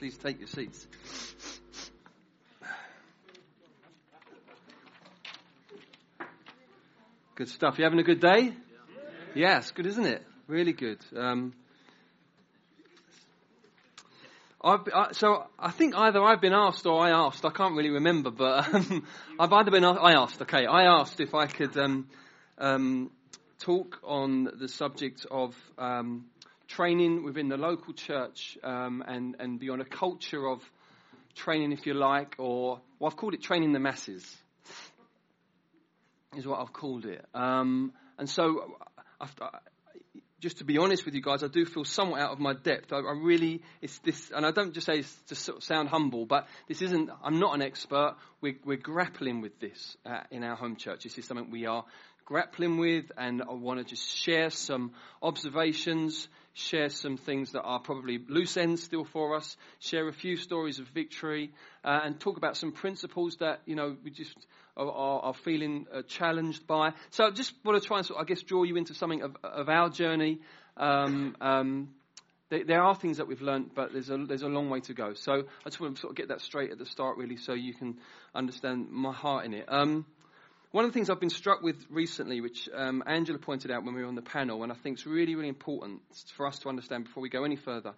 Please take your seats. Good stuff. You having a good day? Yes, good, isn't it? Really good. Um, I, so I think either I've been asked or I asked. I can't really remember, but um, I've either been I asked. Okay, I asked if I could um, um, talk on the subject of um, training within the local church um, and, and be on a culture of training, if you like, or well, I've called it training the masses, is what I've called it. Um, and so, I've, just to be honest with you guys, I do feel somewhat out of my depth. I, I really, it's this, and I don't just say to sound humble, but this isn't, I'm not an expert. We're, we're grappling with this uh, in our home church. This is something we are grappling with, and I want to just share some observations, share some things that are probably loose ends still for us, share a few stories of victory, uh, and talk about some principles that, you know, we just are, are, feeling uh, challenged by. So I just want to try and, sort of, I guess, draw you into something of, of our journey. Um, um, there, there, are things that we've learned, but there's a, there's a long way to go. So I just want to sort of get that straight at the start, really, so you can understand my heart in it. Um, one of the things I've been struck with recently, which um, Angela pointed out when we were on the panel, and I think is really, really important for us to understand before we go any further,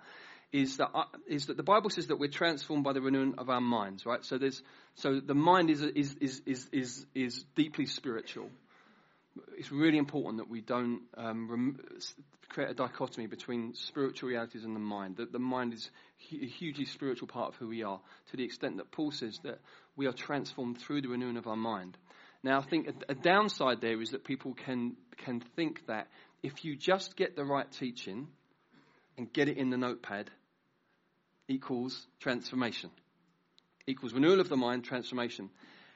is that uh, is that the Bible says that we're transformed by the renewing of our minds, right? So there's so the mind is is is is is, is deeply spiritual. It's really important that we don't um, rem- create a dichotomy between spiritual realities and the mind. That the mind is a hugely spiritual part of who we are, to the extent that Paul says that we are transformed through the renewing of our mind. Now, I think a, a downside there is that people can, can think that if you just get the right teaching and get it in the notepad, equals transformation. Equals renewal of the mind, transformation.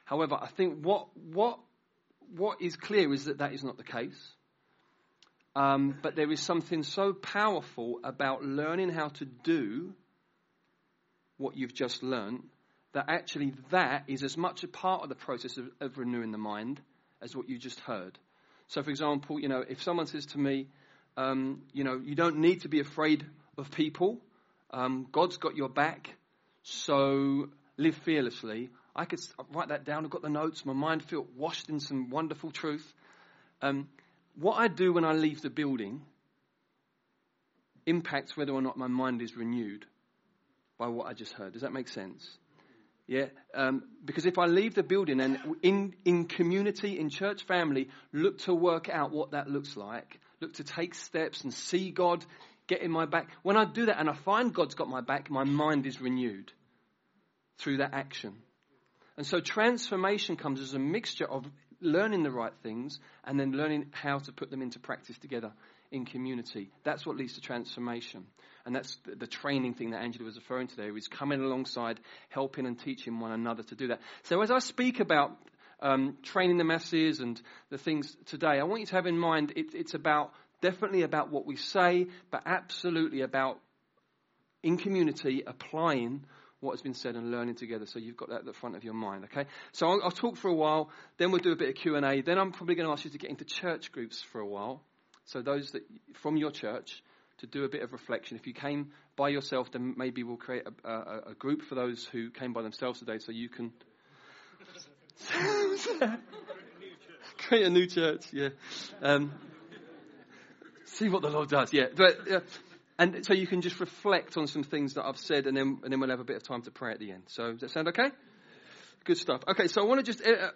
However, I think what, what, what is clear is that that is not the case. Um, but there is something so powerful about learning how to do what you've just learned that actually that is as much a part of the process of, of renewing the mind as what you just heard. So, for example, you know, if someone says to me, um, you know, you don't need to be afraid of people, um, God's got your back, so live fearlessly. I could write that down. I've got the notes. My mind felt washed in some wonderful truth. Um, what I do when I leave the building impacts whether or not my mind is renewed by what I just heard. Does that make sense? Yeah, um, because if I leave the building and in, in community, in church family, look to work out what that looks like, look to take steps and see God get in my back. When I do that and I find God's got my back, my mind is renewed through that action. And so transformation comes as a mixture of learning the right things and then learning how to put them into practice together in community. That's what leads to transformation. And that's the training thing that Angela was referring to there, is coming alongside, helping and teaching one another to do that. So as I speak about um, training the masses and the things today, I want you to have in mind it, it's about, definitely about what we say, but absolutely about, in community, applying what has been said and learning together. So you've got that at the front of your mind, okay? So I'll, I'll talk for a while, then we'll do a bit of Q&A, then I'm probably going to ask you to get into church groups for a while. So those that, from your church, to do a bit of reflection. If you came by yourself, then maybe we'll create a, a, a group for those who came by themselves today so you can create a new church, yeah. Um, see what the Lord does, yeah. But, uh, and so you can just reflect on some things that I've said and then, and then we'll have a bit of time to pray at the end. So does that sound okay? Good stuff. Okay, so I want to just uh, uh,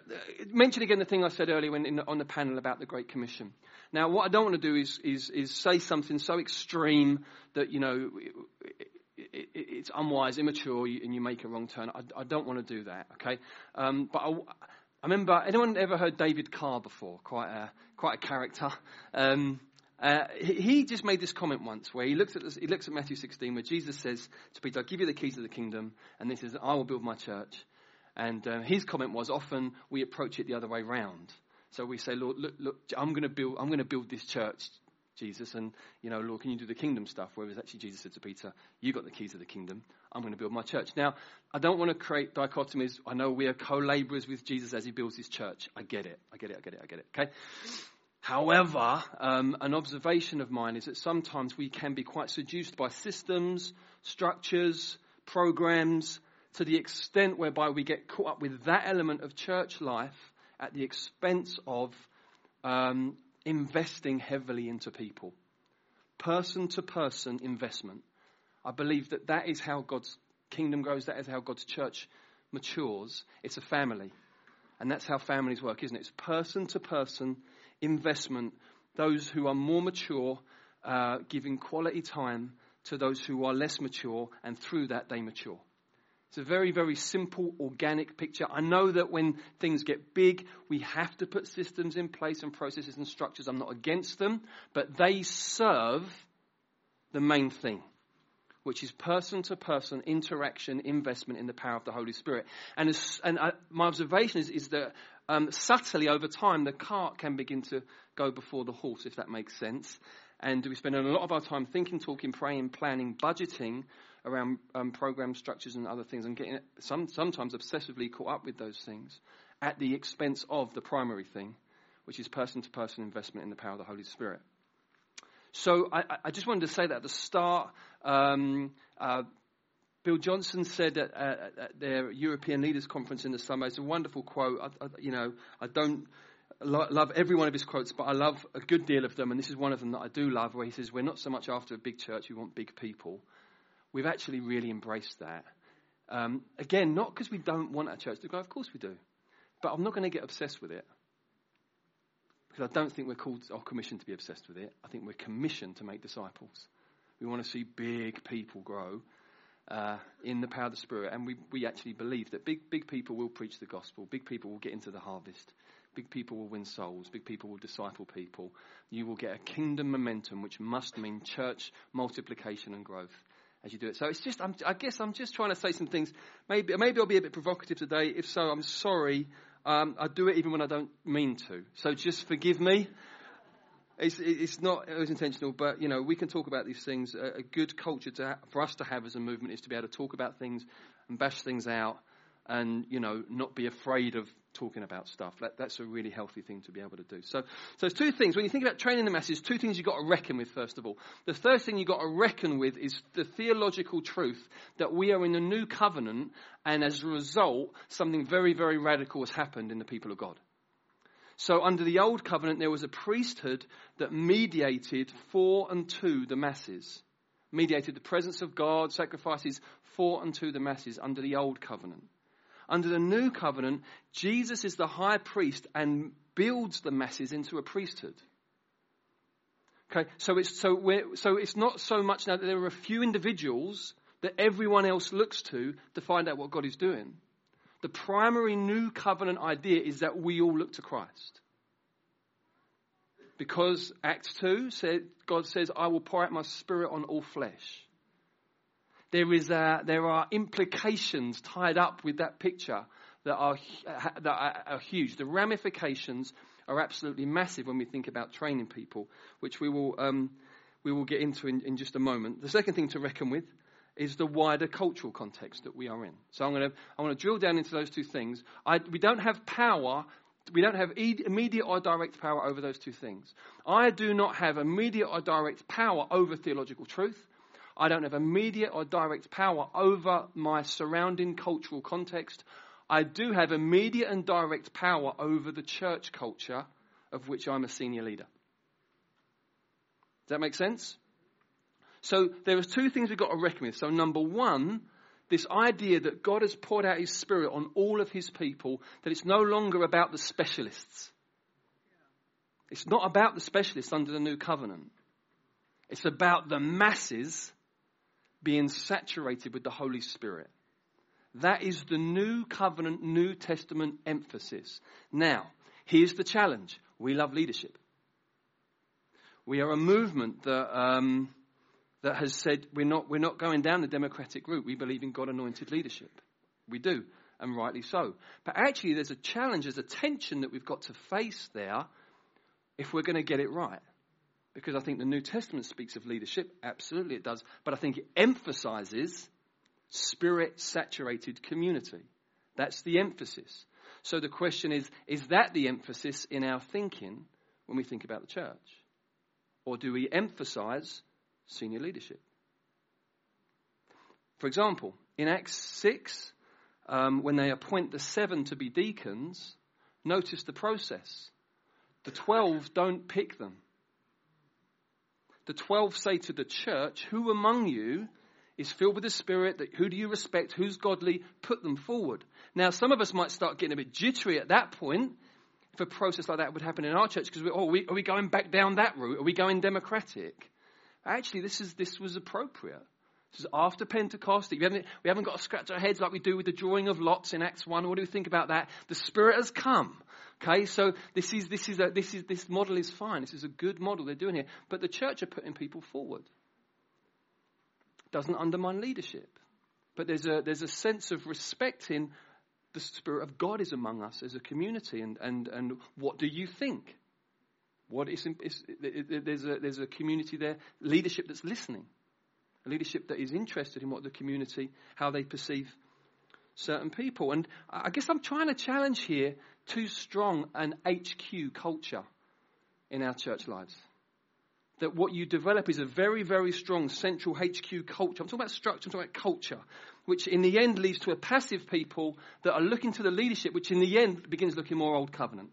mention again the thing I said earlier when in, on the panel about the Great Commission. Now, what I don't want to do is, is, is say something so extreme that, you know, it, it, it's unwise, immature, and you make a wrong turn. I, I don't want to do that, okay? Um, but I, I, remember, anyone ever heard David Carr before? Quite a, quite a character. Um, uh, he, just made this comment once where he looks at this, he looks at Matthew 16 where Jesus says to Peter, "I'll give you the keys of the kingdom," and he says, "I will build my church." And uh, his comment was, often we approach it the other way round. So we say, Lord, look, look, I'm going to build, I'm going to build this church, Jesus, and you know, Lord, can you do the kingdom stuff? Whereas actually Jesus said to Peter, you got the keys of the kingdom. I'm going to build my church. Now, I don't want to create dichotomies. I know we are co-laborers with Jesus as he builds his church. I get it. I get it. I get it. I get it. Okay. However, um, an observation of mine is that sometimes we can be quite seduced by systems, structures, programs, to the extent whereby we get caught up with that element of church life at the expense of um, investing heavily into people. Person to person investment. I believe that that is how God's kingdom grows, that is how God's church matures. It's a family. And that's how families work, isn't it? It's person to person investment. Those who are more mature uh, giving quality time to those who are less mature, and through that they mature. It's a very, very simple, organic picture. I know that when things get big, we have to put systems in place and processes and structures. I'm not against them, but they serve the main thing, which is person to person interaction, investment in the power of the Holy Spirit. And, as, and I, my observation is, is that um, subtly over time, the cart can begin to go before the horse, if that makes sense. And we spend a lot of our time thinking, talking, praying, planning, budgeting around um, program structures and other things and getting some, sometimes obsessively caught up with those things at the expense of the primary thing, which is person to person investment in the power of the Holy Spirit. So I, I just wanted to say that at the start. Um, uh, Bill Johnson said at, at, their European Leaders Conference in the summer, it's a wonderful quote. I, I, you know, I don't lo- love every one of his quotes, but I love a good deal of them, and this is one of them that I do love, where he says, We're not so much after a big church, we want big people we've actually really embraced that. Um, again, not because we don't want our church to grow, of course we do. But I'm not going to get obsessed with it. Because I don't think we're called or commissioned to be obsessed with it. I think we're commissioned to make disciples. We want to see big people grow uh, in the power of the Spirit. And we, we actually believe that big, big people will preach the gospel. Big people will get into the harvest. Big people will win souls. Big people will disciple people. You will get a kingdom momentum, which must mean church multiplication and growth as you do it. So it's just, I'm, i guess I'm just trying to say some things. Maybe, maybe I'll be a bit provocative today. If so, I'm sorry. Um, I do it even when I don't mean to. So just forgive me. It's, it's not it was intentional, but you know we can talk about these things. A, a good culture to, for us to have as a movement is to be able to talk about things and bash things out and you know not be afraid of talking about stuff. That, that's a really healthy thing to be able to do. So, so there's two things. When you think about training the masses, two things you've got to reckon with, first of all. The first thing you've got to reckon with is the theological truth that we are in a new covenant, and as a result, something very, very radical has happened in the people of God. So, under the old covenant, there was a priesthood that mediated for and to the masses, mediated the presence of God, sacrifices for and to the masses under the old covenant. Under the new covenant, Jesus is the high priest and builds the masses into a priesthood. Okay, so it's, so, we so it's not so much now that there are a few individuals that everyone else looks to to find out what God is doing. The primary new covenant idea is that we all look to Christ. Because Acts 2 said, God says, I will pour out my spirit on all flesh there, is a, there are implications tied up with that picture that are, that are, huge. The ramifications are absolutely massive when we think about training people, which we will, um, we will get into in, in just a moment. The second thing to reckon with is the wider cultural context that we are in. So I'm going to, I want to drill down into those two things. I, we don't have power we don't have immediate or direct power over those two things. I do not have immediate or direct power over theological truth. I don't have immediate or direct power over my surrounding cultural context. I do have immediate and direct power over the church culture of which I'm a senior leader. Does that make sense? So there are two things we've got to reckon with. So number one, this idea that God has poured out his spirit on all of his people, that it's no longer about the specialists. It's not about the specialists under the new covenant. It's about the masses being saturated with the Holy Spirit. That is the new covenant, New Testament emphasis. Now, here's the challenge. We love leadership. We are a movement that, um, that has said we're not, we're not going down the democratic route. We believe in God anointed leadership. We do, and rightly so. But actually, there's a challenge, there's a tension that we've got to face there if we're going to get it right. Because I think the New Testament speaks of leadership. Absolutely it does. But I think it emphasizes spirit saturated community. That's the emphasis. So the question is is that the emphasis in our thinking when we think about the church? Or do we emphasize senior leadership? For example, In Acts 6, um, when they appoint the seven to be deacons, notice the process. The 12 don't pick them. The 12 say to the church, Who among you is filled with the Spirit? That who do you respect? Who's godly? Put them forward. Now, some of us might start getting a bit jittery at that point if a process like that would happen in our church because oh, are we, are we going back down that route? Are we going democratic? Actually, this is this was appropriate. This is after Pentecost. We haven't, we haven't got to scratch our heads like we do with the drawing of lots in Acts 1. What do we think about that? The Spirit has come. Okay, so this is, this is, a, this is, this model is fine. This is a good model they're doing here. But the church are putting people forward. Doesn't undermine leadership. But there's a, there's a sense of respecting the Spirit of God is among us as a community. And, and, and what do you think? What is, is, there's, a, there's a community there, leadership that's listening, a leadership that is interested in what the community, how they perceive certain people. And I guess I'm trying to challenge here too strong an HQ culture in our church lives. That what you develop is a very, very strong central HQ culture. I'm talking about structure, I'm talking about culture, which in the end leads to a passive people that are looking to the leadership, which in the end begins looking more old covenant.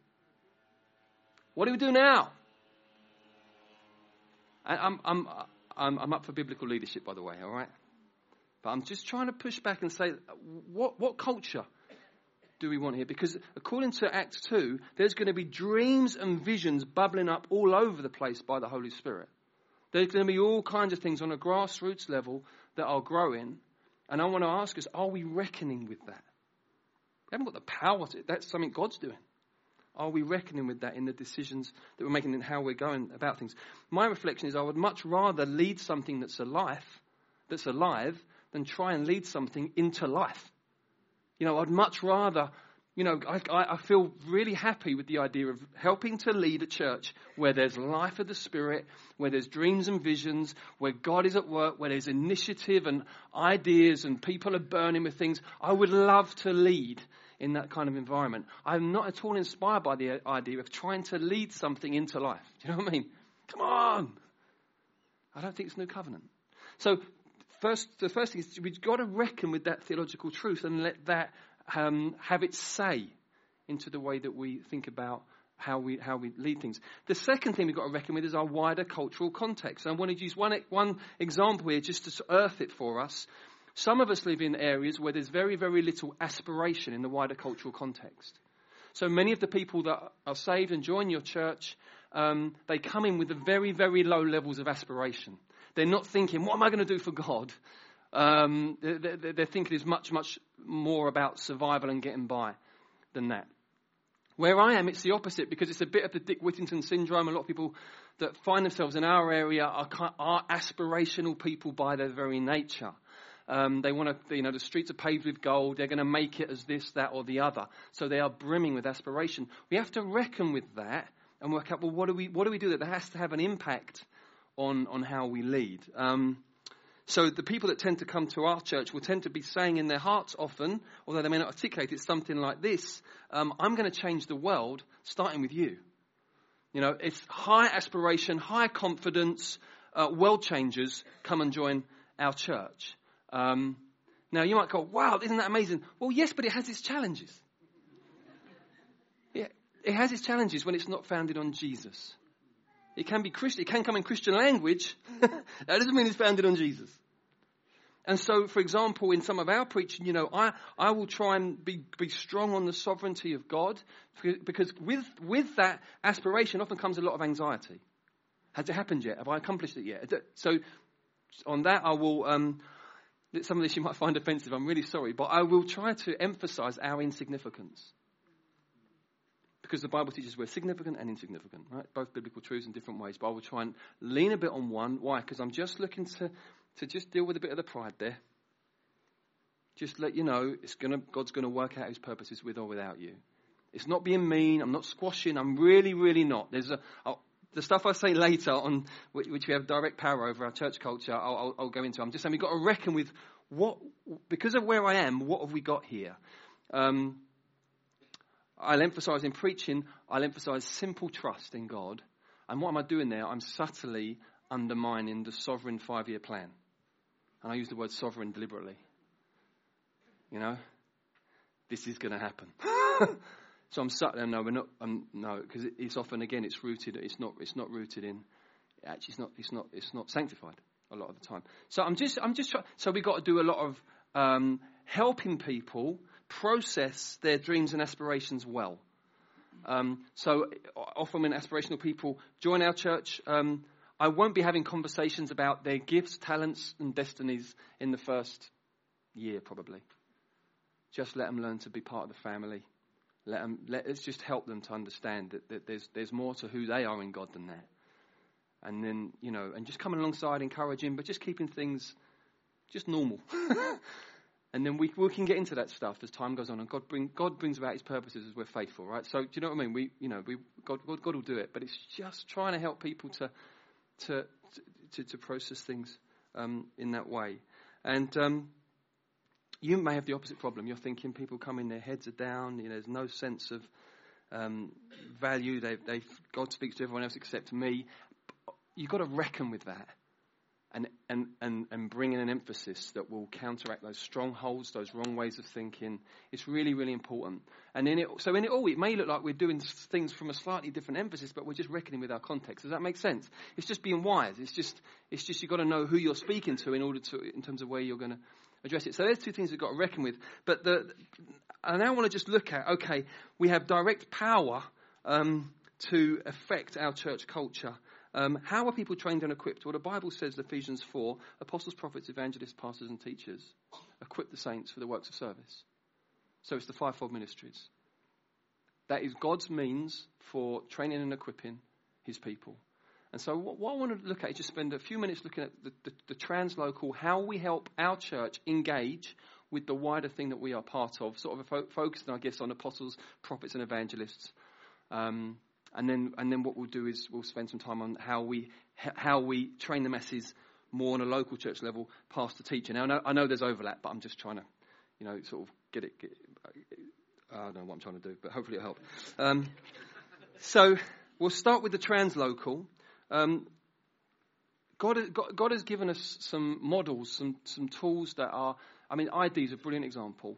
What do we do now? I'm, I'm, I'm, I'm up for biblical leadership, by the way, all right? But I'm just trying to push back and say, what, what culture do we want here? Because according to Acts 2, there's going to be dreams and visions bubbling up all over the place by the Holy Spirit. There's going to be all kinds of things on a grassroots level that are growing. And I want to ask us, are we reckoning with that? We haven't got the power to, that's something God's doing. Are we reckoning with that in the decisions that we're making and how we're going about things? My reflection is I would much rather lead something that's alive, that's alive, than try and lead something into life. You know, I'd much rather, you know, I, I, feel really happy with the idea of helping to lead a church where there's life of the Spirit, where there's dreams and visions, where God is at work, where there's initiative and ideas and people are burning with things. I would love to lead in that kind of environment. I'm not at all inspired by the idea of trying to lead something into life. Do you know what I mean? Come on! I don't think it's New Covenant. So first, the first thing is we've got to reckon with that theological truth and let that um, have its say into the way that we think about how we, how we lead things. The second thing we've got to reckon with is our wider cultural context. I want to use one, one example here just to earth it for us. Some of us live in areas where there's very, very little aspiration in the wider cultural context. So many of the people that are saved and join your church, um, they come in with very, very low levels of aspiration. They're not thinking, what am I going to do for God? Um, they're, they're thinking it's much, much more about survival and getting by than that. Where I am, it's the opposite because it's a bit of the Dick Whittington syndrome. A lot of people that find themselves in our area are, are aspirational people by their very nature. Um, they want to, you know, the streets are paved with gold. They're going to make it as this, that, or the other. So they are brimming with aspiration. We have to reckon with that and work out, well, what do we, what do we do that has to have an impact on, on how we lead. Um, so the people that tend to come to our church will tend to be saying in their hearts often, although they may not articulate it, something like this um, I'm going to change the world, starting with you. You know, it's high aspiration, high confidence, uh, world changers come and join our church. Um, now, you might go, wow, isn't that amazing? Well, yes, but it has its challenges. Yeah, it has its challenges when it's not founded on Jesus. It can be Christian, it can come in Christian language. that doesn't mean it's founded on Jesus. And so, for example, in some of our preaching, you know, I, I will try and be, be strong on the sovereignty of God because with, with that aspiration often comes a lot of anxiety. Has it happened yet? Have I accomplished it yet? So, on that, I will, um, some of this you might find offensive, I'm really sorry, but I will try to emphasize our insignificance. Because the Bible teaches we're significant and insignificant, right? Both biblical truths in different ways. But I will try and lean a bit on one. Why? Because I'm just looking to, to just deal with a bit of the pride there. Just let you know it's gonna, God's going to work out his purposes with or without you. It's not being mean. I'm not squashing. I'm really, really not. There's a, the stuff I say later on, which, which, we have direct power over our church culture, I'll, I'll, I'll, go into. I'm just saying we've got to reckon with what, because of where I am, what have we got here? Um, I'll emphasize in preaching, I'll emphasize simple trust in God. And what am I doing there? I'm subtly undermining the sovereign five year plan. And I use the word sovereign deliberately. You know, this is going to happen. so I'm there. No, we're not. Um, no, because it's often again it's rooted. It's not. It's not rooted in. Actually, it's not. It's not. It's not sanctified a lot of the time. So I'm just. I'm just. Try, so we've got to do a lot of um, helping people process their dreams and aspirations well. Um, so often when aspirational people join our church, um, I won't be having conversations about their gifts, talents, and destinies in the first year, probably. Just let them learn to be part of the family. Let them, let, us just help them to understand that, that there's, there's more to who they are in God than that. And then, you know, and just coming alongside, encouraging, but just keeping things just normal. and then we, we can get into that stuff as time goes on, and God, bring, God brings about His purposes as we're faithful, right? So, do you know what I mean? We, you know, we, God, God, God will do it, but it's just trying to help people to, to, to, to process things um, in that way. And um, you may have the opposite problem. You're thinking people come in, their heads are down, you know, there's no sense of um, value. They, God speaks to everyone else except me. You've got to reckon with that and, and, and, and bring in an emphasis that will counteract those strongholds, those wrong ways of thinking. It's really, really important. And in it, so in it all, it may look like we're doing things from a slightly different emphasis, but we're just reckoning with our context. Does that make sense? It's just being wise. It's just, it's just you've got to know who you're speaking to in order to, in terms of where you're going to address it. So there's two things we've got to reckon with. But the, I now want to just look at, okay, we have direct power um, to affect our church culture. Um, how are people trained and equipped? Well, the Bible says, in Ephesians 4, apostles, prophets, evangelists, pastors, and teachers equip the saints for the works of service. So it's the fivefold ministries. That is God's means for training and equipping his people. And so, what, what, I want to look at is just spend a few minutes looking at the, the, the translocal, how we help our church engage with the wider thing that we are part of, sort of fo- focusing, I guess, on apostles, prophets, and evangelists. Um, and then, and then what we'll do is we'll spend some time on how we, how we train the masses more on a local church level past the teaching. Now, I know, I know there's overlap, but I'm just trying to, you know, sort of get it. Get, I don't know what I'm trying to do, but hopefully it'll help. Um, so we'll start with the translocal. Um, God, God, God, has given us some models, some, some tools that are, I mean, ID is a brilliant example.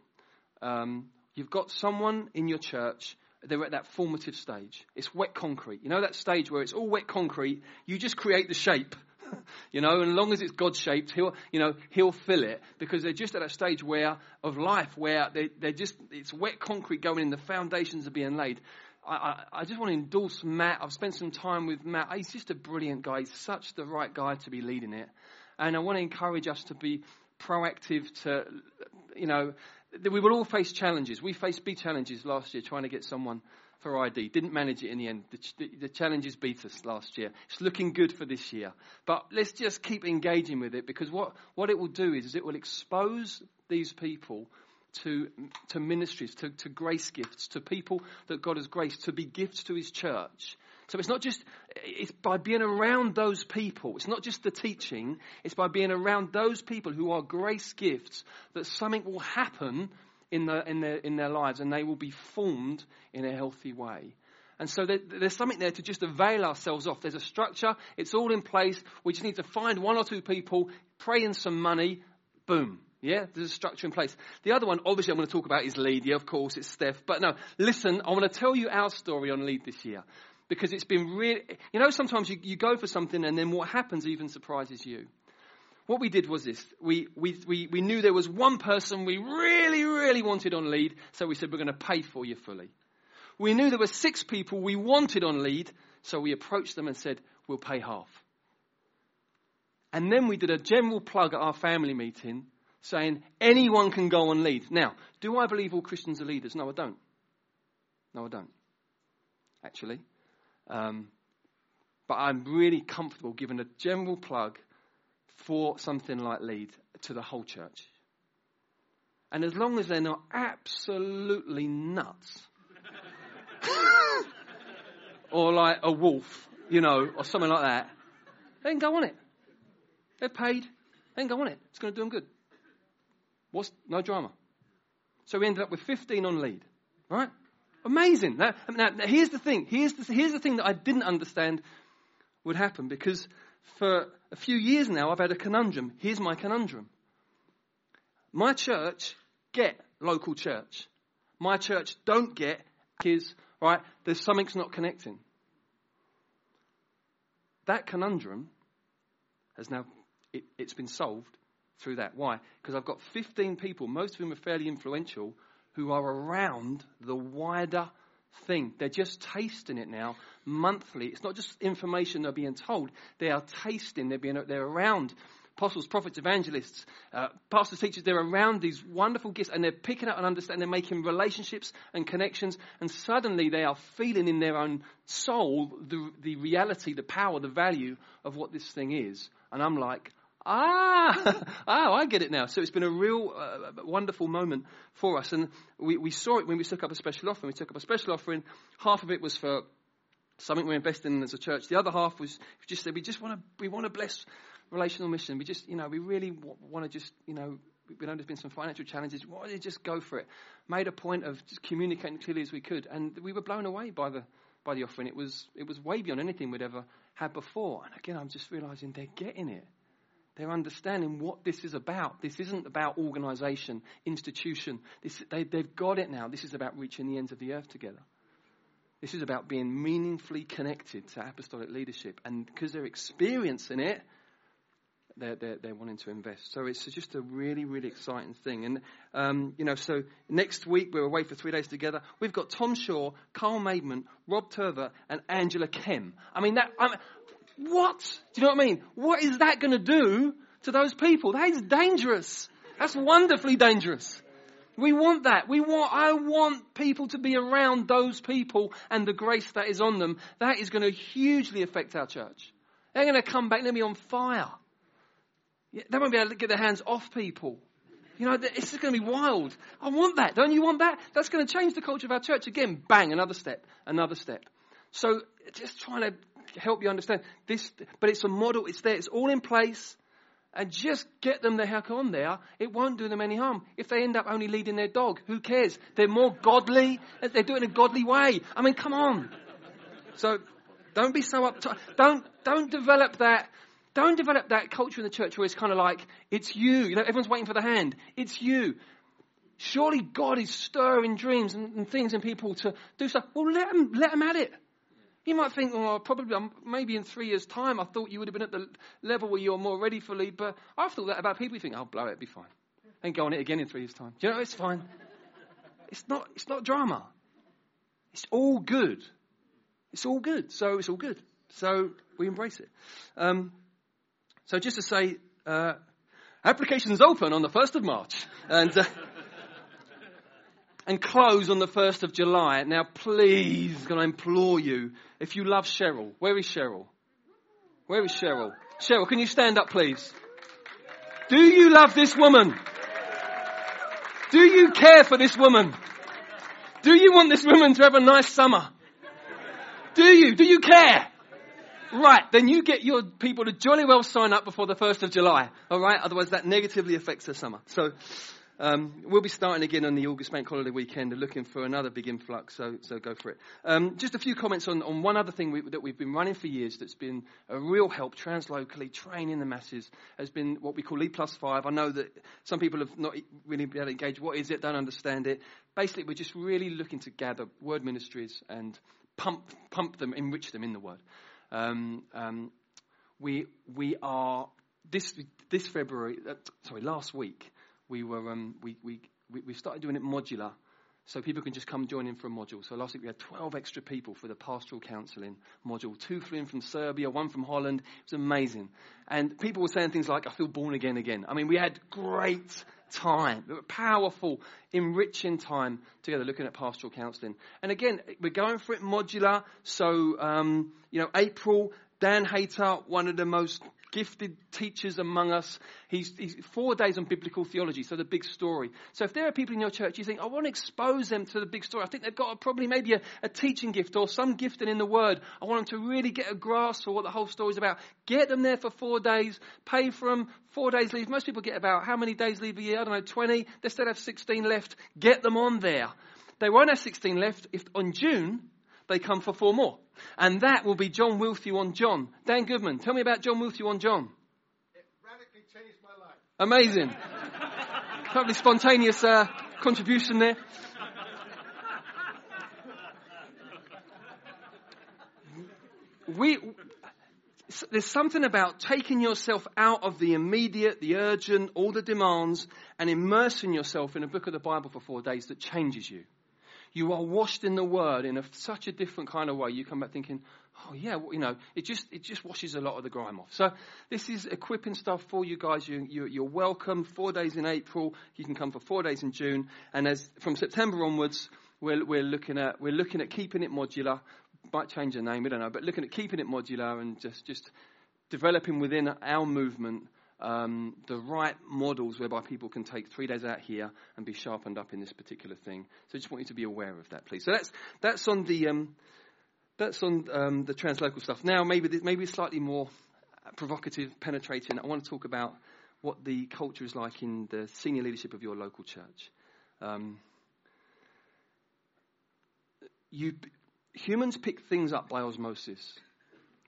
Um, you've got someone in your church, they're at that formative stage. It's wet concrete. You know that stage where it's all wet concrete, you just create the shape. you know, and as long as it's God shaped, he'll, you know, he'll fill it because they're just at that stage where, of life where they, they're just, it's wet concrete going in, the foundations are being laid. I, I, just want to endorse Matt. I've spent some time with Matt. Ah, he's just a brilliant guy. He's such the right guy to be leading it. And I want to encourage us to be proactive to, you know, we will all face challenges. We faced big challenges last year trying to get someone for ID. Didn't manage it in the end. The, the, the, challenges beat us last year. It's looking good for this year. But let's just keep engaging with it because what, what it will do is, is it will expose these people to, to ministries, to, to grace gifts, to people that God has graced, to be gifts to His church. So it's not just, it's by being around those people. It's not just the teaching. It's by being around those people who are grace gifts that something will happen in, the, in, their, in their lives and they will be formed in a healthy way. And so there, there's something there to just avail ourselves off. There's a structure. It's all in place. We just need to find one or two people, pray in some money, boom. Yeah, there's a structure in place. The other one, obviously, I'm going to talk about is lead. Yeah, of course, it's Steph. But no, listen, I want to tell you our story on lead this year. Because it's been really, you know, sometimes you, you go for something and then what happens even surprises you. What we did was this. We, we, we, we knew there was one person we really, really wanted on lead, so we said, we're going to pay for you fully. We knew there were six people we wanted on lead, so we approached them and said, we'll pay half. And then we did a general plug at our family meeting saying anyone can go on lead. Now, do I believe all Christians are leaders? No, I don't. No, I don't. Actually. Um, but I'm really comfortable giving a general plug for something like lead to the whole church. And as long as they're not absolutely nuts, or like a wolf, you know, or something like that, they can go on it. They're paid. They can go on it. It's going to do them good. What's no drama? So we ended up with 15 on lead, right? Amazing. Now, now, now here's the thing. Here's the, here's the thing that I didn't understand would happen because for a few years now I've had a conundrum. Here's my conundrum. My church get local church. My church don't get is, right, there's something's not connecting. That conundrum has now, it, it's been solved through that. Why? Because I've got 15 people, most of whom are fairly influential, who are around the wider thing. They're just tasting it now monthly. It's not just information they're being told, they are tasting, they're, being, they're around apostles, prophets, evangelists, uh, pastors, teachers, they're around these wonderful gifts and they're picking up and understanding, they're making relationships and connections, and suddenly they are feeling in their own soul the, the reality, the power, the value of what this thing is. And I'm like, Ah, oh, I get it now. So it's been a real uh, wonderful moment for us. And we, we saw it when we took up a special offering. We took up a special offering. Half of it was for something we're investing in as a church. The other half was just said we just want to we want to bless relational mission. We just you know we really want to just you know we know there's been some financial challenges. Why don't you just go for it? Made a point of just communicating clearly as we could, and we were blown away by the by the offering. It was it was way beyond anything we'd ever had before. And again, I'm just realizing they're getting it. They're understanding what this is about. This isn't about organization, institution. This, they, they've got it now. This is about reaching the ends of the earth together. This is about being meaningfully connected to apostolic leadership. And because they're experiencing it, they're, they're, they're, wanting to invest. So it's just a really, really exciting thing. And, um, you know, so next week we're away for three days together. We've got Tom Shaw, Carl Maidment, Rob Turver, and Angela Kem. I mean, that, I'm, what? Do you know what I mean? What is that going to do to those people? That is dangerous. That's wonderfully dangerous. We want that. We want, I want people to be around those people and the grace that is on them. That is going to hugely affect our church. They're going to come back and be on fire. They won't be able to get their hands off people. You know, it's just going to be wild. I want that. Don't you want that? That's going to change the culture of our church. Again, bang, another step, another step. So just trying to help you understand this, but it's a model, it's there, it's all in place. And just get them the heck on there. It won't do them any harm. If they end up only leading their dog, who cares? They're more godly. They do it in a godly way. I mean, come on. So don't be so uptight. Don't, don't develop that. Don't develop that culture in the church where it's kind of like, it's you. You know, everyone's waiting for the hand. It's you. Surely God is stirring dreams and, and things in people to do stuff. Well, let them, let them at it. You might think, well, probably, um, maybe in three years' time, I thought you would have been at the level where you're more ready for lead. But I've thought that about people. You think, I'll blow it, it'll be fine. Then go on it again in three years' time. Do you know, it's fine. It's not, it's not drama. It's all good. It's all good. So it's all good. So we embrace it. Um, so just to say, uh, applications open on the 1st of March. And. Uh, and close on the 1st of July. Now, please, can I implore you, if you love Cheryl, where is Cheryl? Where is Cheryl? Cheryl, can you stand up, please? Do you love this woman? Do you care for this woman? Do you want this woman to have a nice summer? Do you? Do you care? Right, then you get your people to jolly well sign up before the 1st of July. Alright? Otherwise that negatively affects the summer. So, um, we'll be starting again on the August Bank Holiday weekend and looking for another big influx, so, so go for it. Um, just a few comments on, on one other thing we, that we've been running for years that's been a real help, translocally, training the masses, has been what we call Lead Plus Five. I know that some people have not really been able to engage. What is it? Don't understand it. Basically, we're just really looking to gather word ministries and pump, pump them, enrich them in the word. Um, um, we, we are, this, this February, uh, sorry, last week, we were um, we, we, we started doing it modular so people can just come join in for a module. So last week we had 12 extra people for the pastoral counselling module. Two flew in from Serbia, one from Holland. It was amazing. And people were saying things like, I feel born again again. I mean, we had great time, powerful, enriching time together looking at pastoral counselling. And again, we're going for it modular. So, um, you know, April, Dan Hayter, one of the most gifted teachers among us. He's, he's, four days on biblical theology, so the big story. So if there are people in your church, you think, I want to expose them to the big story. I think they've got a, probably maybe a, a, teaching gift or some gifting in the word. I want them to really get a grasp for what the whole story is about. Get them there for four days, pay for them, four days leave. Most people get about how many days leave a year? I don't know, 20. They still have 16 left. Get them on there. They won't have 16 left if on June they come for four more. And that will be John Wilthew on John. Dan Goodman, tell me about John Wilthew on John. It radically changed my life. Amazing. Lovely spontaneous uh, contribution there. We, there's something about taking yourself out of the immediate, the urgent, all the demands, and immersing yourself in a book of the Bible for four days that changes you. You are washed in the Word in a, such a different kind of way. You come back thinking, oh yeah, well, you know, it just it just washes a lot of the grime off. So this is equipping stuff for you guys. You, you you're welcome. Four days in April. You can come for four days in June, and as from September onwards, we're, we're looking at we're looking at keeping it modular. Might change the name, we don't know, but looking at keeping it modular and just just developing within our movement um, the right models whereby people can take three days out here and be sharpened up in this particular thing. So I just want you to be aware of that, please. So that's that's on the um, that's on um, the translocal stuff. Now maybe this, maybe slightly more provocative, penetrating. I want to talk about what the culture is like in the senior leadership of your local church. Um, you humans pick things up by osmosis.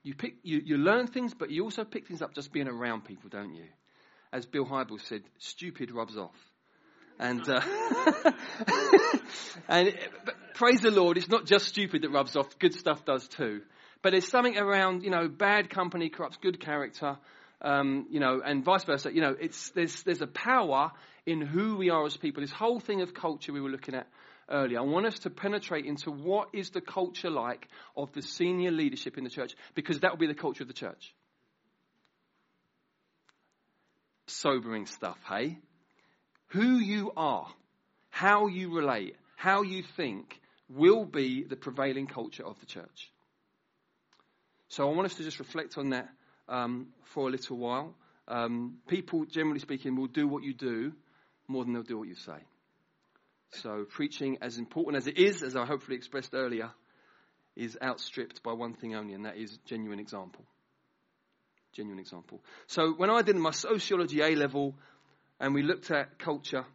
You, pick, you, you learn things, but you also pick things up just being around people, don't you? As Bill Hybels said, stupid rubs off. And, uh, and praise the Lord, it's not just stupid that rubs off, good stuff does too. But there's something around, you know, bad company corrupts good character, um, you know, and vice versa. You know, it's, there's, there's a power in who we are as people. This whole thing of culture we were looking at earlier. I want us to penetrate into what is the culture like of the senior leadership in the church, because that will be the culture of the church. Sobering stuff, hey? Who you are, how you relate, how you think will be the prevailing culture of the church. So I want us to just reflect on that um, for a little while. Um, people, generally speaking, will do what you do more than they'll do what you say. So preaching, as important as it is, as I hopefully expressed earlier, is outstripped by one thing only, and that is genuine example. Genuine example. So when I did my sociology A level, and we looked at culture,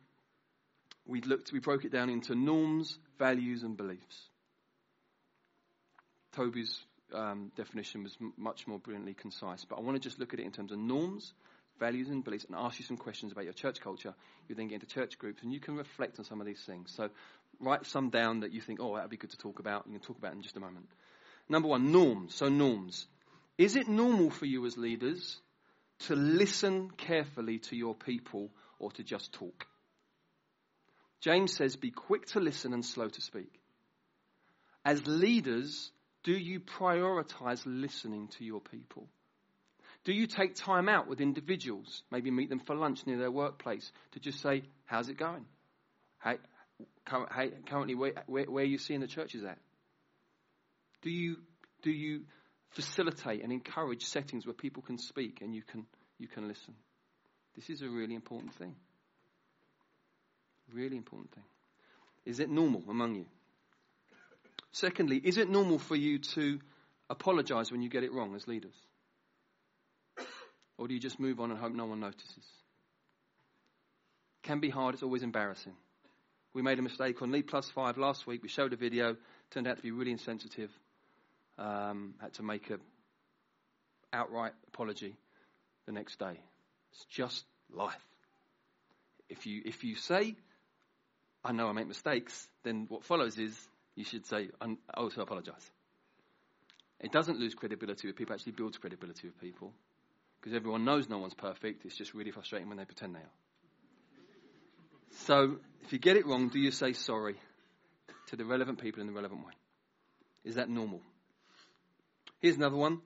we looked, we broke it down into norms, values, and beliefs. Toby's um, definition was m- much more brilliantly concise, but I want to just look at it in terms of norms, values and beliefs and ask you some questions about your church culture. You then get into church groups and you can reflect on some of these things. So write some down that you think, oh, that would be good to talk about. You can talk about in just a moment. Number one, norms. So norms. Is it normal for you as leaders to listen carefully to your people or to just talk? James says, be quick to listen and slow to speak. As leaders, do you prioritize listening to your people? Do you take time out with individuals, maybe meet them for lunch near their workplace, to just say, How's it going? Hey, currently, where, where, where are you seeing the churches at? Do you, do you facilitate and encourage settings where people can speak and you can, you can listen? This is a really important thing. Really important thing. Is it normal among you? Secondly, is it normal for you to apologize when you get it wrong as leaders? Or do you just move on and hope no one notices? Can be hard, it's always embarrassing. We made a mistake on Lead Plus 5 last week. We showed a video, turned out to be really insensitive. Um, had to make a outright apology the next day. It's just life. If you, if you say, I know I make mistakes, then what follows is you should say, I also apologize. It doesn't lose credibility with people, actually builds credibility with people. Because everyone knows no one's perfect. It's just really frustrating when they pretend they are. So, if you get it wrong, do you say sorry to the relevant people in the relevant way? Is that normal? Here's another one.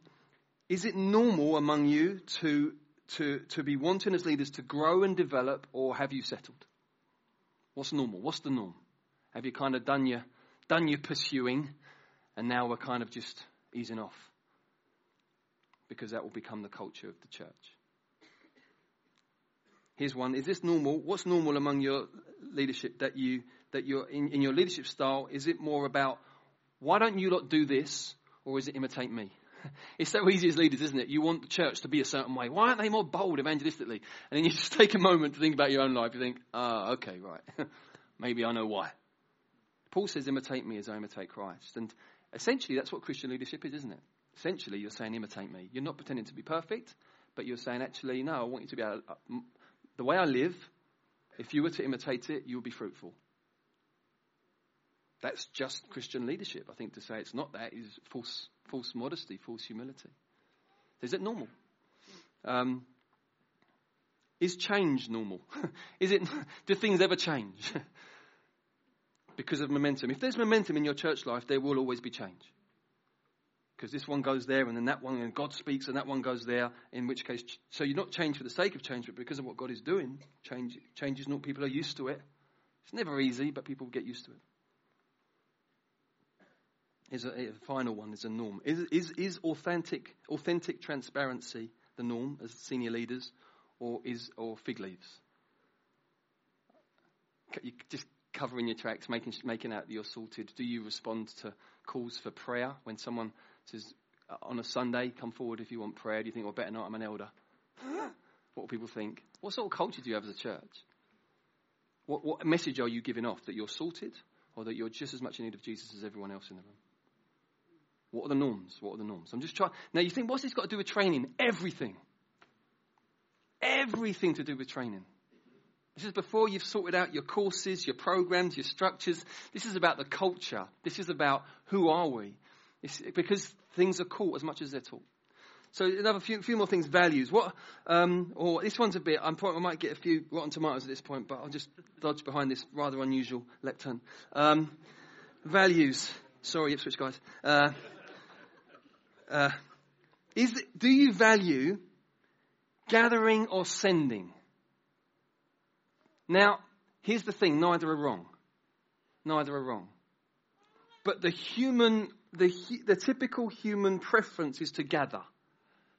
Is it normal among you to, to, to be wanting as leaders to grow and develop, or have you settled? What's normal? What's the norm? Have you kind of done your, done your pursuing, and now we're kind of just easing off? Because that will become the culture of the church. Here's one. Is this normal? What's normal among your leadership that you that you're in, in your leadership style? Is it more about why don't you lot do this, or is it imitate me? It's so easy as leaders, isn't it? You want the church to be a certain way. Why aren't they more bold evangelistically? And then you just take a moment to think about your own life. You think, ah, oh, okay, right. Maybe I know why. Paul says, imitate me as I imitate Christ. And essentially, that's what Christian leadership is, isn't it? Essentially, you're saying, imitate me. You're not pretending to be perfect, but you're saying, actually, no, I want you to be able, uh, the way I live, If you were to imitate it, you would be fruitful. That's just Christian leadership. I think to say it's not that is false, false modesty, false humility. Is it normal? Um, is change normal? is it? Do things ever change? because of momentum. If there's momentum in your church life, there will always be change. Because this one goes there and then that one, and God speaks and that one goes there, in which case, so you're not changed for the sake of change, but because of what God is doing. Change, change is not, people are used to it. It's never easy, but people get used to it. Is a, a final one is a norm. Is, is, is authentic, authentic transparency the norm as senior leaders, or is or fig leaves? You just covering your tracks, making, making out that you're sorted? Do you respond to calls for prayer when someone says uh, on a Sunday, come forward if you want prayer? Do you think, well, better not, I'm an elder? what will people think? What sort of culture do you have as a church? What, what message are you giving off? That you're sorted or that you're just as much in need of Jesus as everyone else in the room? What are the norms? What are the norms? I'm just trying. Now you think, what's this got to do with training? Everything. Everything to do with training. This is before you've sorted out your courses, your programs, your structures. This is about the culture. This is about who are we? It's because things are caught as much as they're taught. So another few, few more things. Values. What? Um, or this one's a bit. I'm I might get a few rotten tomatoes at this point, but I'll just dodge behind this rather unusual lectern. Um, values. Sorry, Ipswich guys. Uh, uh, is do you value gathering or sending? Now, here's the thing neither are wrong. Neither are wrong. But the human, the, the typical human preference is to gather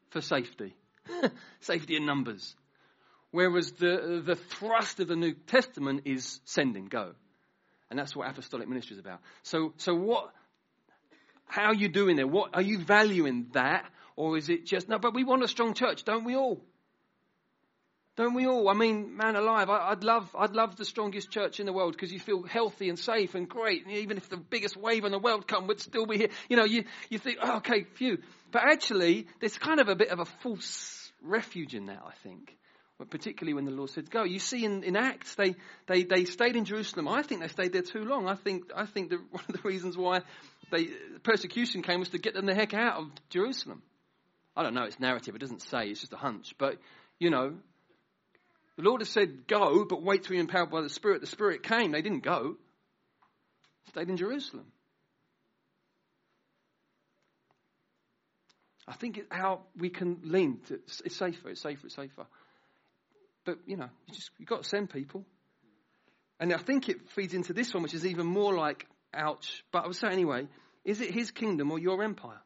for safety. safety in numbers. Whereas the, the thrust of the New Testament is sending, go. And that's what apostolic ministry is about. So, so what, how are you doing there? What, are you valuing that? Or is it just, no, but we want a strong church, don't we all? Don't we all? I mean, man alive, I, would love, I'd love the strongest church in the world because you feel healthy and safe and great. And even if the biggest wave in the world come, we'd still be here. You know, you, you think, oh, okay, phew. But actually, there's kind of a bit of a false refuge in that, I think. particularly when the Lord said go. You see in, in Acts, they, they, they stayed in Jerusalem. I think they stayed there too long. I think, I think one of the reasons why they, persecution came was to get them the heck out of Jerusalem. I don't know, it's narrative. It doesn't say, it's just a hunch. But, you know, the Lord has said, go, but wait to you're empowered by the Spirit. The Spirit came. They didn't go. Stayed in Jerusalem. I think it's how we can lean. To, it's safer, it's safer, it's safer. But, you know, you just, you've got to send people. And I think it feeds into this one, which is even more like, ouch. But I would say anyway, is it his kingdom or your empire?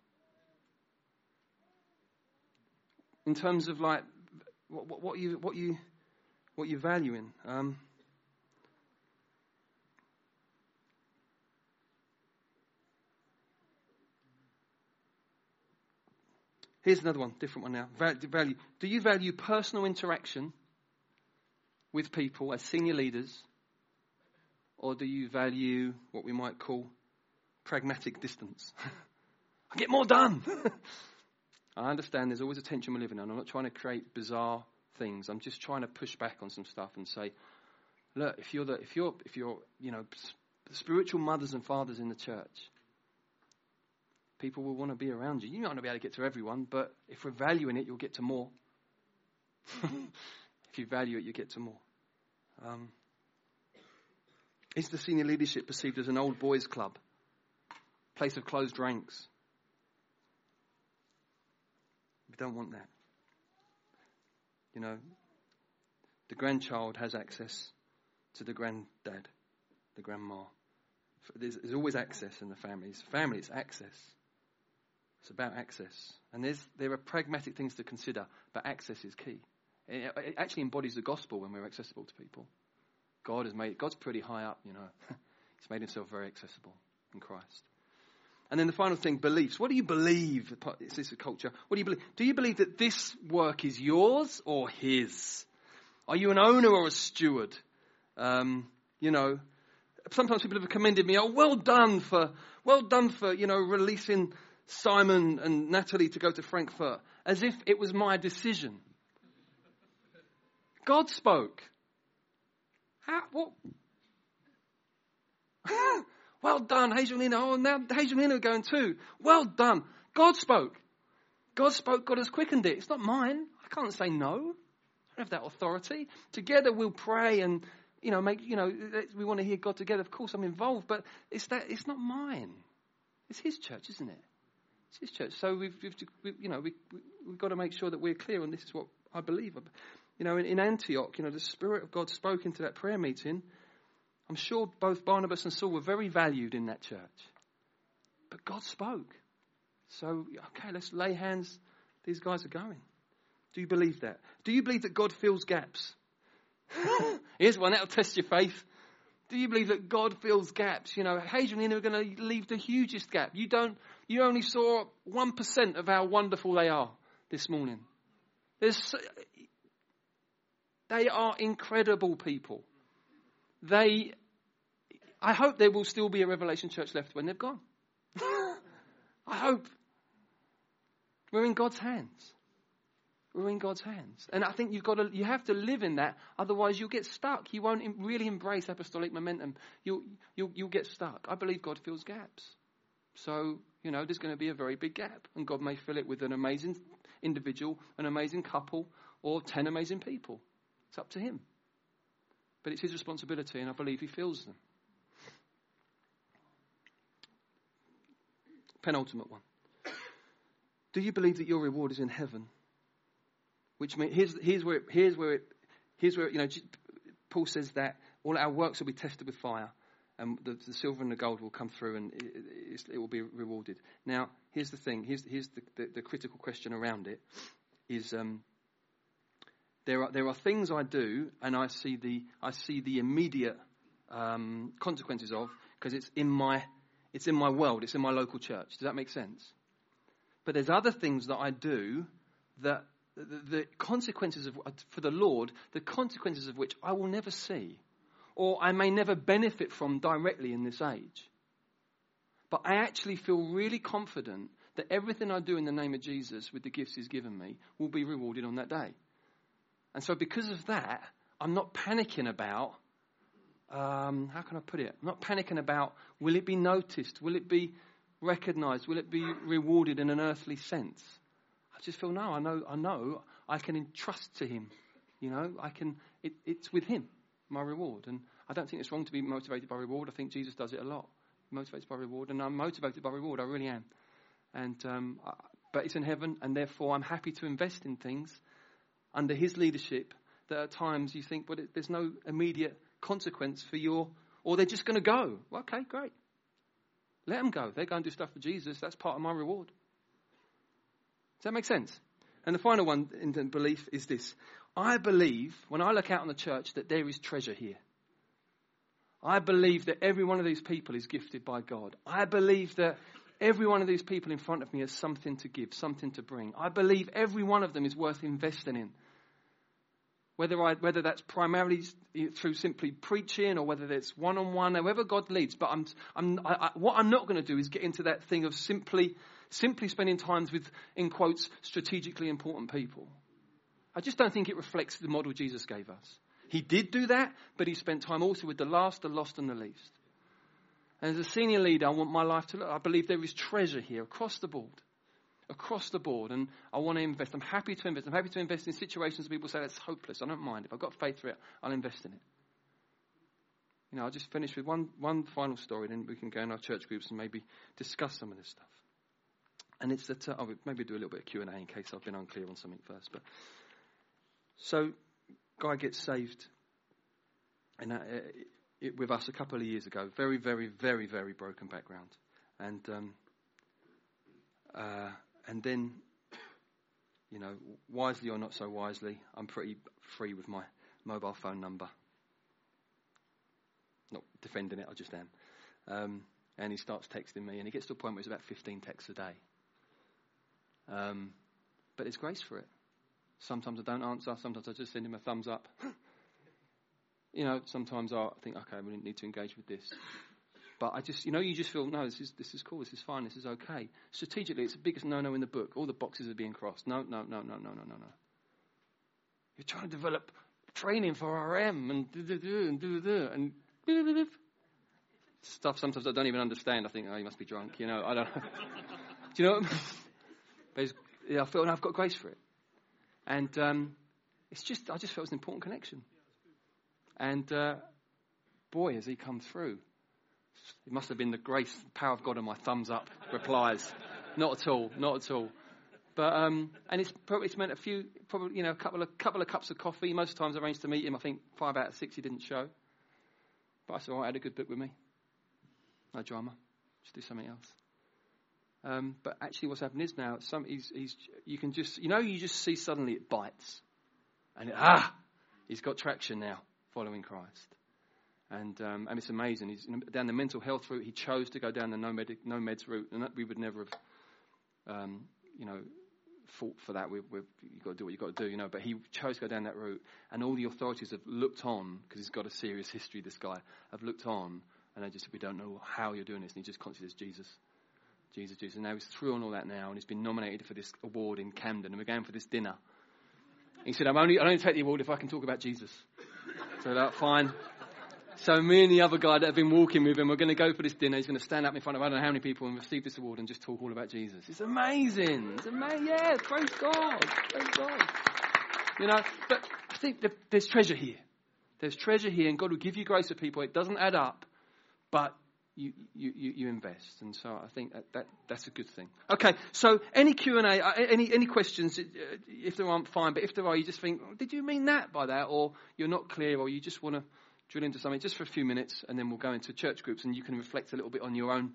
In terms of like, what, what, what you, what you, what you value in. Um, here's another one, different one now. Value. Do you value personal interaction with people as senior leaders, or do you value what we might call pragmatic distance? I get more done. I understand there's always a tension we're living in. I'm not trying to create bizarre things. I'm just trying to push back on some stuff and say, look, if you're the, if you're, if you're, you know, spiritual mothers and fathers in the church, people will want to be around you. You might not be able to get to everyone, but if we're valuing it, you'll get to more. if you value it, you get to more. Um, is the senior leadership perceived as an old boys club, place of closed ranks? We don't want that. You know, the grandchild has access to the granddad, the grandma. There's, there's always access in the families. Families, access. It's about access. And there are pragmatic things to consider, but access is key. It, it actually embodies the gospel when we're accessible to people. God has made, God's pretty high up, you know. He's made himself very accessible in Christ. And then the final thing, beliefs. What do you believe? This Is a culture? What do you believe? Do you believe that this work is yours or his? Are you an owner or a steward? Um, you know, sometimes people have commended me, oh, well done for, well done for, you know, releasing Simon and Natalie to go to Frankfurt, as if it was my decision. God spoke. How, what? well done, Hazel Nina. Oh, now Hazel Nina are going too. Well done. God spoke. God spoke, God has quickened it. It's not mine. I can't say no. I don't have that authority. Together we'll pray and, you know, make, you know, we want to hear God together. Of course I'm involved, but it's that, it's not mine. It's His church, isn't it? It's His church. So we've, we've you know, we, we, we've got to make sure that we're clear on this is what I believe. You know, in, in Antioch, you know, the Spirit of God spoke into that prayer meeting. I'm sure both Barnabas and Saul were very valued in that church. But God spoke. So, okay, let's lay hands. These guys are going. Do you believe that? Do you believe that God fills gaps? Here's one that'll test your faith. Do you believe that God fills gaps? You know, I are going to leave the hugest gap. You don't. You only saw one percent of how wonderful they are this morning. There's, they are incredible people. They. I hope there will still be a Revelation Church left when they've gone. I hope. We're in God's hands. We're in God's hands. And I think you've got to, you have to live in that. Otherwise you'll get stuck. You won't really embrace apostolic momentum. You'll, you'll, you'll get stuck. I believe God fills gaps. So, you know, there's going to be a very big gap. And God may fill it with an amazing individual, an amazing couple, or ten amazing people. It's up to Him. But it's His responsibility, and I believe He fills them. Penultimate one. Do you believe that your reward is in heaven? Which means here's, here's where it, here's where it, here's where you know Paul says that all our works will be tested with fire, and the, the silver and the gold will come through, and it, it, will be rewarded. Now, here's the thing. Here's here's the, the, the critical question around it is. Um, there are, there are things I do, and I see the, I see the immediate um, consequences of because it's in my it's in my world, it's in my local church. Does that make sense? But there's other things that I do that the, consequences of, for the Lord, the consequences of which I will never see, or I may never benefit from directly in this age. But I actually feel really confident that everything I do in the name of Jesus with the gifts He's given me will be rewarded on that day. And so, because of that, I'm not panicking about um, how can I put it? I'm not panicking about will it be noticed? Will it be recognized? Will it be rewarded in an earthly sense? I just feel no, I know, I know I can entrust to him. You know, I can, it, it's with him, my reward. And I don't think it's wrong to be motivated by reward. I think Jesus does it a lot. Motivated by reward. And I'm motivated by reward. I really am. And, um, I, but it's in heaven, and therefore I'm happy to invest in things under his leadership that at times you think, but there's no immediate consequence for your, or they're just going to go. Well, okay, great. Let them go. They're going to do stuff for Jesus. That's part of my reward. Does that make sense? And the final one in the belief is this. I believe, when I look out on the church, that there is treasure here. I believe that every one of these people is gifted by God. I believe that every one of these people in front of me has something to give, something to bring. I believe every one of them is worth investing in. Whether, I, whether that's primarily through simply preaching or whether it's one on one, however God leads. But I'm, I'm, I, what I'm not going to do is get into that thing of simply, simply spending times with, in quotes, strategically important people. I just don't think it reflects the model Jesus gave us. He did do that, but he spent time also with the last, the lost, and the least. And as a senior leader, I want my life to look. I believe there is treasure here across the board across the board, and I want to invest. I'm happy to invest. I'm happy to invest in situations where people say that's hopeless. I don't mind. If I've got faith for it, I'll invest in it. You know, I'll just finish with one, one final story, then we can go in our church groups and maybe discuss some of this stuff. And it's that, uh, I'll maybe do a little bit of Q&A in case I've been unclear on something first. But So, guy gets saved and, uh, it, with us a couple of years ago. Very, very, very, very broken background. And um, uh, and then, you know, wisely or not so wisely, I'm pretty free with my mobile phone number. Not defending it, I just am. Um, and he starts texting me, and he gets to a point where it's about 15 texts a day. Um, but there's grace for it. Sometimes I don't answer, sometimes I just send him a thumbs up. You know, sometimes I think, okay, we need to engage with this. But I just, you know, you just feel, no, this is, this is cool, this is fine, this is okay. Strategically, it's the biggest no-no in the book. All the boxes are being crossed. No, no, no, no, no, no, no, no. You're trying to develop training for RM and do do do and do do and stuff sometimes I don't even understand. I think, oh, you must be drunk. You know, I don't. Do you know? but yeah, I feel and I've got grace for it, and um, it's just I just felt it was an important connection. And uh, boy, has he come through. It must have been the grace, the power of God on my thumbs up replies. not at all, not at all. But um, and it's probably it's meant a few, probably you know, a couple of couple of cups of coffee. Most times I arranged to meet him. I think five out of six he didn't show. But I said, I had a good book with me. No drama. Just do something else. Um, but actually, what's happened is now some he's, he's you can just you know you just see suddenly it bites, and it, ah, he's got traction now following Christ. And, um, and it's amazing. He's down the mental health route. He chose to go down the no, medic, no meds route, and that we would never have, um, you know, fought for that. We've, we've, you've got to do what you've got to do, you know. But he chose to go down that route, and all the authorities have looked on because he's got a serious history. This guy have looked on, and they just said, "We don't know how you're doing this." And he just considers Jesus, Jesus, Jesus. And now he's through on all that now, and he's been nominated for this award in Camden, and we're going for this dinner. He said, "I'm only, I only take the award if I can talk about Jesus." So that fine. So me and the other guy that have been walking with him, we're going to go for this dinner. He's going to stand up in front of I don't know how many people and receive this award and just talk all about Jesus. It's amazing. It's amazing. Yeah, praise God. Praise God. You know, but I think there's treasure here. There's treasure here, and God will give you grace to people. It doesn't add up, but you, you, you invest. And so I think that, that, that's a good thing. Okay, so any Q&A, uh, any, any questions, uh, if there aren't, fine. But if there are, you just think, oh, did you mean that by that? Or you're not clear, or you just want to drill into something just for a few minutes, and then we'll go into church groups, and you can reflect a little bit on your own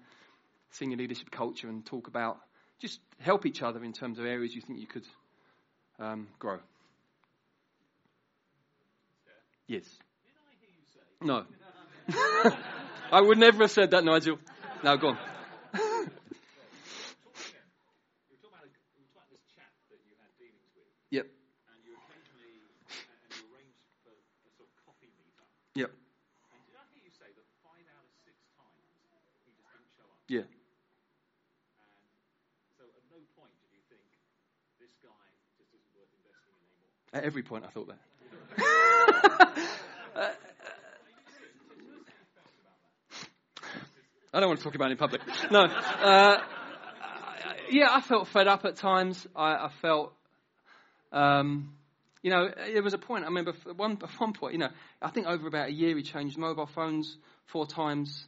senior leadership culture and talk about, just help each other in terms of areas you think you could um, grow. Yes. No. I would never have said that, Nigel. Now go on. Yep. Yep. And did I hear you say that five out of six times he just didn't show up? Yeah. At no point did you think this guy just isn't worth investing in anymore? At every point I thought that. I don't want to talk about it in public. No. Uh, yeah, I felt fed up at times. I, I felt um, you know, there was a point, I remember at one, one point, you know, I think over about a year he changed mobile phones four times.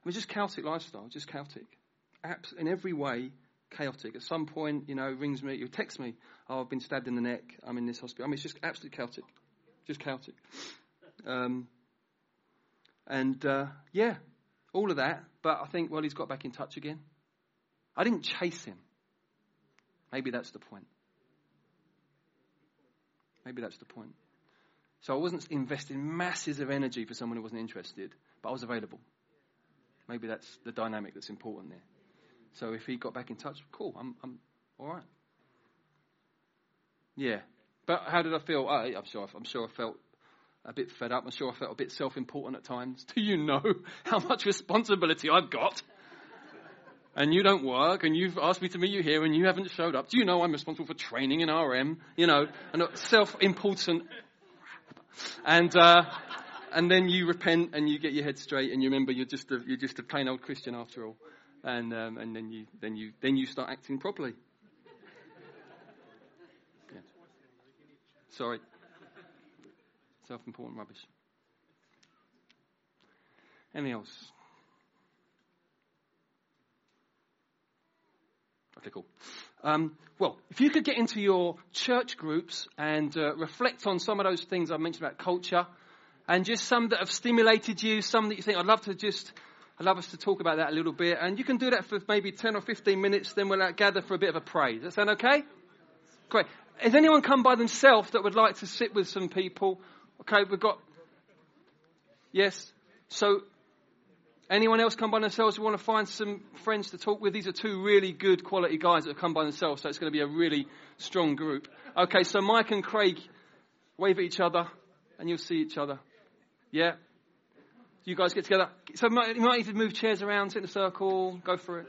It was just chaotic lifestyle, just chaotic. Abs- in every way, chaotic. At some point, you know, rings me, he texts me, oh, I've been stabbed in the neck, I'm in this hospital. I mean, it's just absolutely chaotic. Just chaotic. Um, and, uh, yeah, all of that. But I think, well, he's got back in touch again. I didn't chase him. Maybe that's the point. Maybe that's the point. So I wasn't investing masses of energy for someone who wasn't interested, but I was available. Maybe that's the dynamic that's important there. So if he got back in touch, cool, I'm, I'm all right. Yeah. But how did I feel? I, I'm sure. I'm sure I felt a bit fed up. I'm sure I felt a bit self-important at times. Do you know how much responsibility I've got? and you don't work, and you've asked me to meet you here, and you haven't showed up. Do you know I'm responsible for training in RM? You know, and self-important. And uh, and then you repent and you get your head straight, and you remember you're just a, you're just a plain old Christian after all, and um, and then you then you then you start acting properly. Yeah. Sorry. Self-important rubbish. Anything else? Okay, cool. Um, well, if you could get into your church groups and uh, reflect on some of those things I mentioned about culture, and just some that have stimulated you, some that you think I'd love to just, I'd love us to talk about that a little bit, and you can do that for maybe 10 or 15 minutes, then we'll uh, gather for a bit of a praise. Does that sound okay? Great. Has anyone come by themselves that would like to sit with some people? Okay, we've got. Yes. So Anyone else come by themselves? We want to find some friends to talk with. These are two really good quality guys that have come by themselves, so it's going to be a really strong group. Okay, so Mike and Craig wave at each other, and you'll see each other. Yeah? You guys get together. So you might need to move chairs around, sit in a circle, go for it.